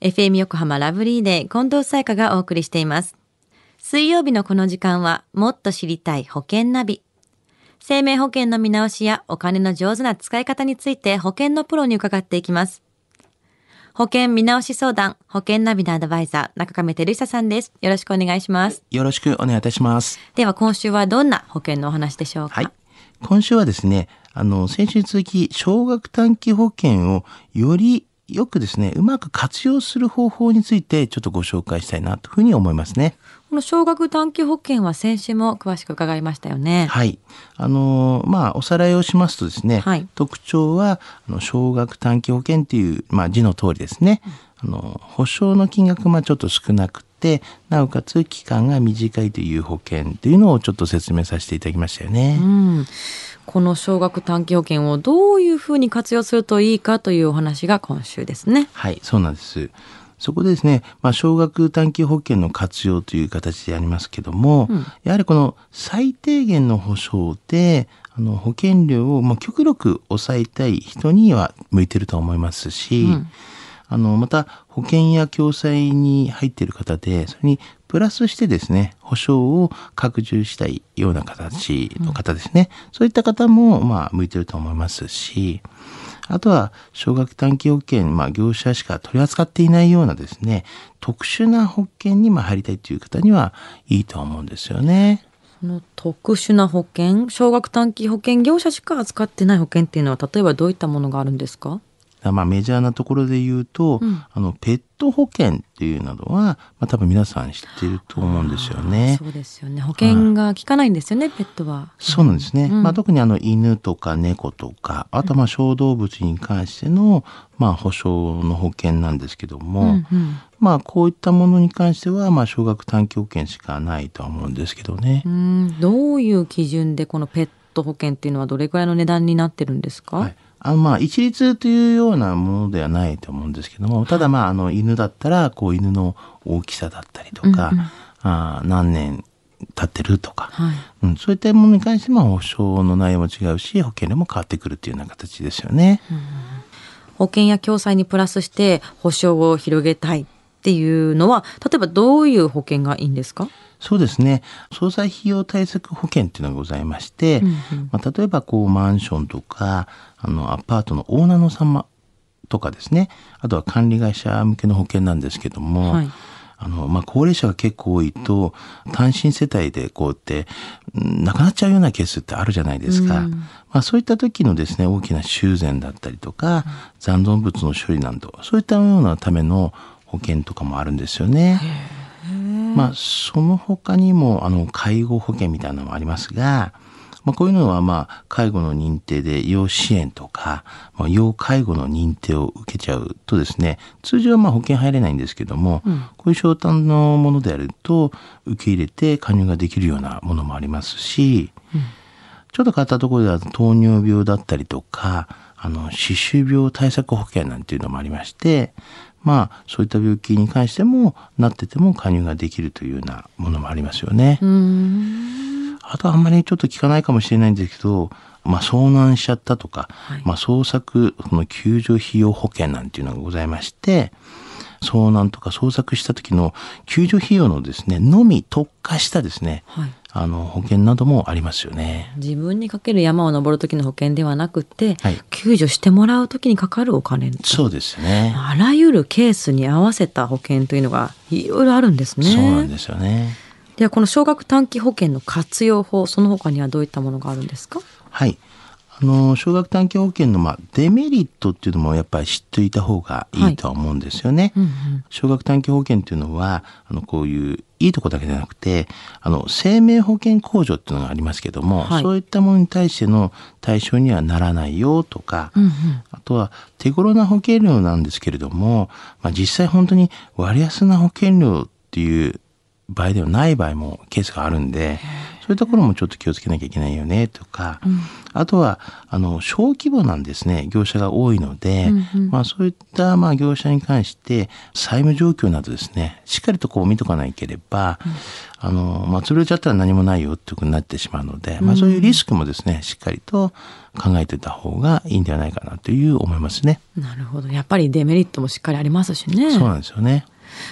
FM 横浜ラブリーで近藤沙耶香がお送りしています。水曜日のこの時間はもっと知りたい保険ナビ。生命保険の見直しやお金の上手な使い方について保険のプロに伺っていきます。保険見直し相談、保険ナビのアドバイザー、中亀照久さんです。よろしくお願いします。よろしくお願いいたします。では今週はどんな保険のお話でしょうか？はい。今週はですね、あの、先週に続き、少額短期保険をよりよくですね、うまく活用する方法についてちょっとご紹介したいなというふうに思いますね。この少額短期保険は先週も詳しく伺いましたよね。はい。あの、まあ、おさらいをしますとですね、はい特徴は、あの少額短期保険っていう、まあ、字の通りですね、あの、保証の金額まあちょっと少なくて、なおかつ期間が短いという保険というのをちょっと説明させていただきましたよね。うん、この少額短期保険をどういうふうに活用するといいかというお話が今週ですね。はい、そうなんです。そこでですね、まあ、少額短期保険の活用という形でありますけども、うんやはりこの最低限の保証で、あの保険料をまあ極力抑えたい人には向いてると思いますし、うんあの、また保険や共済に入っている方で、それにプラスしてですね、保証を拡充したいような形の方ですね。そういった方も、まあ、向いてると思いますし、あとは、少額短期保険、まあ、業者しか取り扱っていないようなですね、特殊な保険にま入りたいという方にはいいと思うんですよね。この特殊な保険、少額短期保険業者しか扱ってない保険っていうのは例えばどういったものがあるんですか？まあ、メジャーなところで言うと、うんあの、ペット保険っていうなどは、まあ、多分皆さん知っていると思うんですよね。そうですよね。保険が効かないんですよね、ペットは。そうなんですね。うんまあ、特にあの犬とか猫とか、あとはまあ小動物に関しての、まあ、保証の保険なんですけども、うんうんまあ、こういったものに関しては、まあ、少額短期保険しかないとは思うんですけどね。うん、どういう基準でこのペット保険っていうのはどれくらいの値段になってるんですか？はい。あの、まあ、一律というようなものではないと思うんですけども、ただまあ、あの、犬だったら、こう、犬の大きさだったりとか、うんうんあー何年経ってるとか、はい。うん、そういったものに関しても保証の内容も違うし、保険料も変わってくるっていうような形ですよね。保険や共済にプラスして保証を広げたいっていうのは例えばどういう保険がいいんですか？そうですね。総裁費用対策保険っていうのがございまして、うんうんまあ、例えばこうマンションとか、あのアパートのオーナーの様とかですね、あとは管理会社向けの保険なんですけども、はいあの、まあ、高齢者が結構多いと、単身世帯でこうやって、うん亡くなっちゃうようなケースってあるじゃないですか。うんまあ、そういった時のですね、大きな修繕だったりとか、残存物の処理など、そういったようなための保険とかもあるんですよね。まあ、その他にも、あの、介護保険みたいなのもありますが、まあ、こういうのは、まあ、介護の認定で要支援とか、まあ、要介護の認定を受けちゃうとですね、通常はまあ保険入れないんですけども、うん。こういう商談のものであると、受け入れて加入ができるようなものもありますし、ちょっと変わったところでは糖尿病だったりとか、あの、歯周病対策保険なんていうのもありまして、まあ、そういった病気に関しても、なってても加入ができるというようなものもありますよね。あとあんまりちょっと聞かないかもしれないんですけど、まあ、遭難しちゃったとか、はいまあ、捜索、その救助費用保険なんていうのがございまして、遭難とか捜索した時の救助費用のですね、のみ特化したですね、はい。あの、保険などもありますよね。自分にかける山を登る時の保険ではなくて、はい救助してもらう時にかかるお金そうですね。あらゆるケースに合わせた保険というのがいろいろあるんですね。そうなんですよね。ではこの少額短期保険の活用法その他にはどういったものがあるんですか？はい。あの、少額短期保険の、まあ、デメリットっていうのもやっぱり知っていた方がいいとは思うんですよね。うんうん少額短期保険っていうのは、あの、こういう、いいとこだけじゃなくて、あの、生命保険控除っていうのがありますけども、はい。そういったものに対しての対象にはならないよとか、うんうん。あとは手頃な保険料なんですけれども、まあ、実際本当に割安な保険料っていう場合ではない場合もケースがあるんで、そういうところもちょっと気をつけなきゃいけないよねとか、うん、あとはあの小規模なんですね業者が多いので、うんうん、まあ、そういったまあ業者に関して債務状況などですねしっかりとこう見とかなければ、うん、あのまあ、潰れちゃったら何もないよっていうことになってしまうので、まあ、そういうリスクもですねしっかりと考えてた方がいいんではないかなという思いますね。なるほどやっぱりデメリットもしっかりありますしね。そうなんですよね。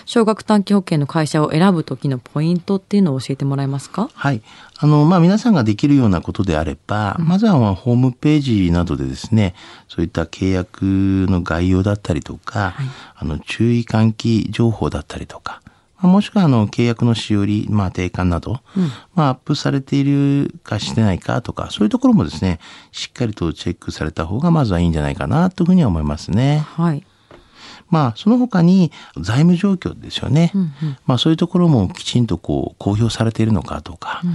少額短期保険の会社を選ぶ時のポイントっていうのを教えてもらえますか？はい。あのまあ皆さんができるようなことであれば、うん、まずはまあホームページなどでですねそういった契約の概要だったりとか、はい、あの注意喚起情報だったりとかもしくはあの契約のしおり、まあ、定款など、うん、まあ、アップされているかしてないかとか、そういうところもですね、しっかりとチェックされた方がまずはいいんじゃないかなというふうには思いますね。はい。まあ、その他に財務状況ですよね。うんうん、まあ、そういうところもきちんとこう公表されているのかとか、うん、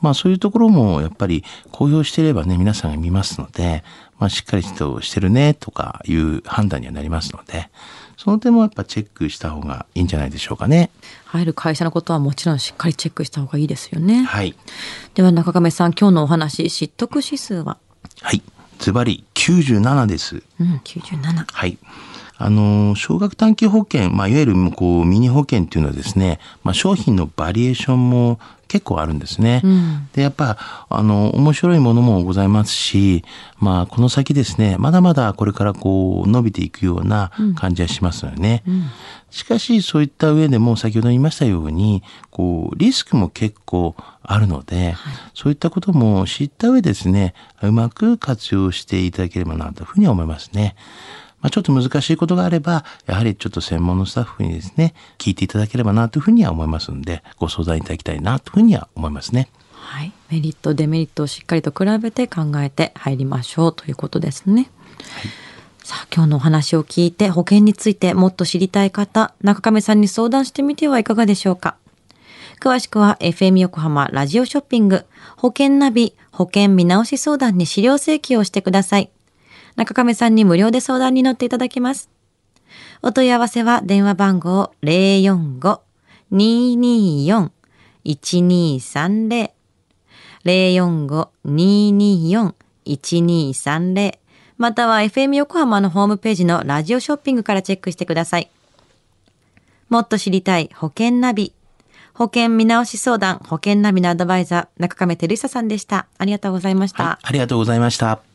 まあ、そういうところもやっぱり公表していればね、皆さんが見ますので、まあ、しっかりとしてるねとかいう判断にはなりますので、その点もやっぱチェックした方がいいんじゃないでしょうかね。入る会社のことはもちろんしっかりチェックした方がいいですよね。はい。では中亀さん、今日のお話、知得指数は？はい。ズバリ97です。うん、97。はい。あの、少額短期保険、まあ、いわゆるこうミニ保険っていうのはですね、まあ、商品のバリエーションも結構あるんですね。うん、で、やっぱ、あの、面白いものもございますし、まあ、この先ですね、まだまだこれからこう、伸びていくような感じはしますよね。うんうん、しかし、そういった上でも、先ほど言いましたように、こう、リスクも結構あるので、はい、そういったことも知った上ですね、うまく活用していただければなというふうに思いますね。まあ、ちょっと難しいことがあれば、やはりちょっと専門のスタッフにですね、聞いていただければなというふうには思いますので、ご相談いただきたいなというふうには思いますね。はい。メリット、デメリットをしっかりと比べて考えて入りましょうということですね。はいさあ、今日のお話を聞いて保険についてもっと知りたい方、中亀さんに相談してみてはいかがでしょうか。詳しくは FM 横浜ラジオショッピング保険ナビ保険見直し相談に資料請求をしてください。中亀さんに無料で相談に乗っていただけます。お問い合わせは電話番号045-224-1230 045-224-1230または FM 横浜のホームページのラジオショッピングからチェックしてください。もっと知りたい保険ナビ。保険見直し相談、保険ナビのアドバイザー、中亀照久さんでした。ありがとうございました。はい、ありがとうございました。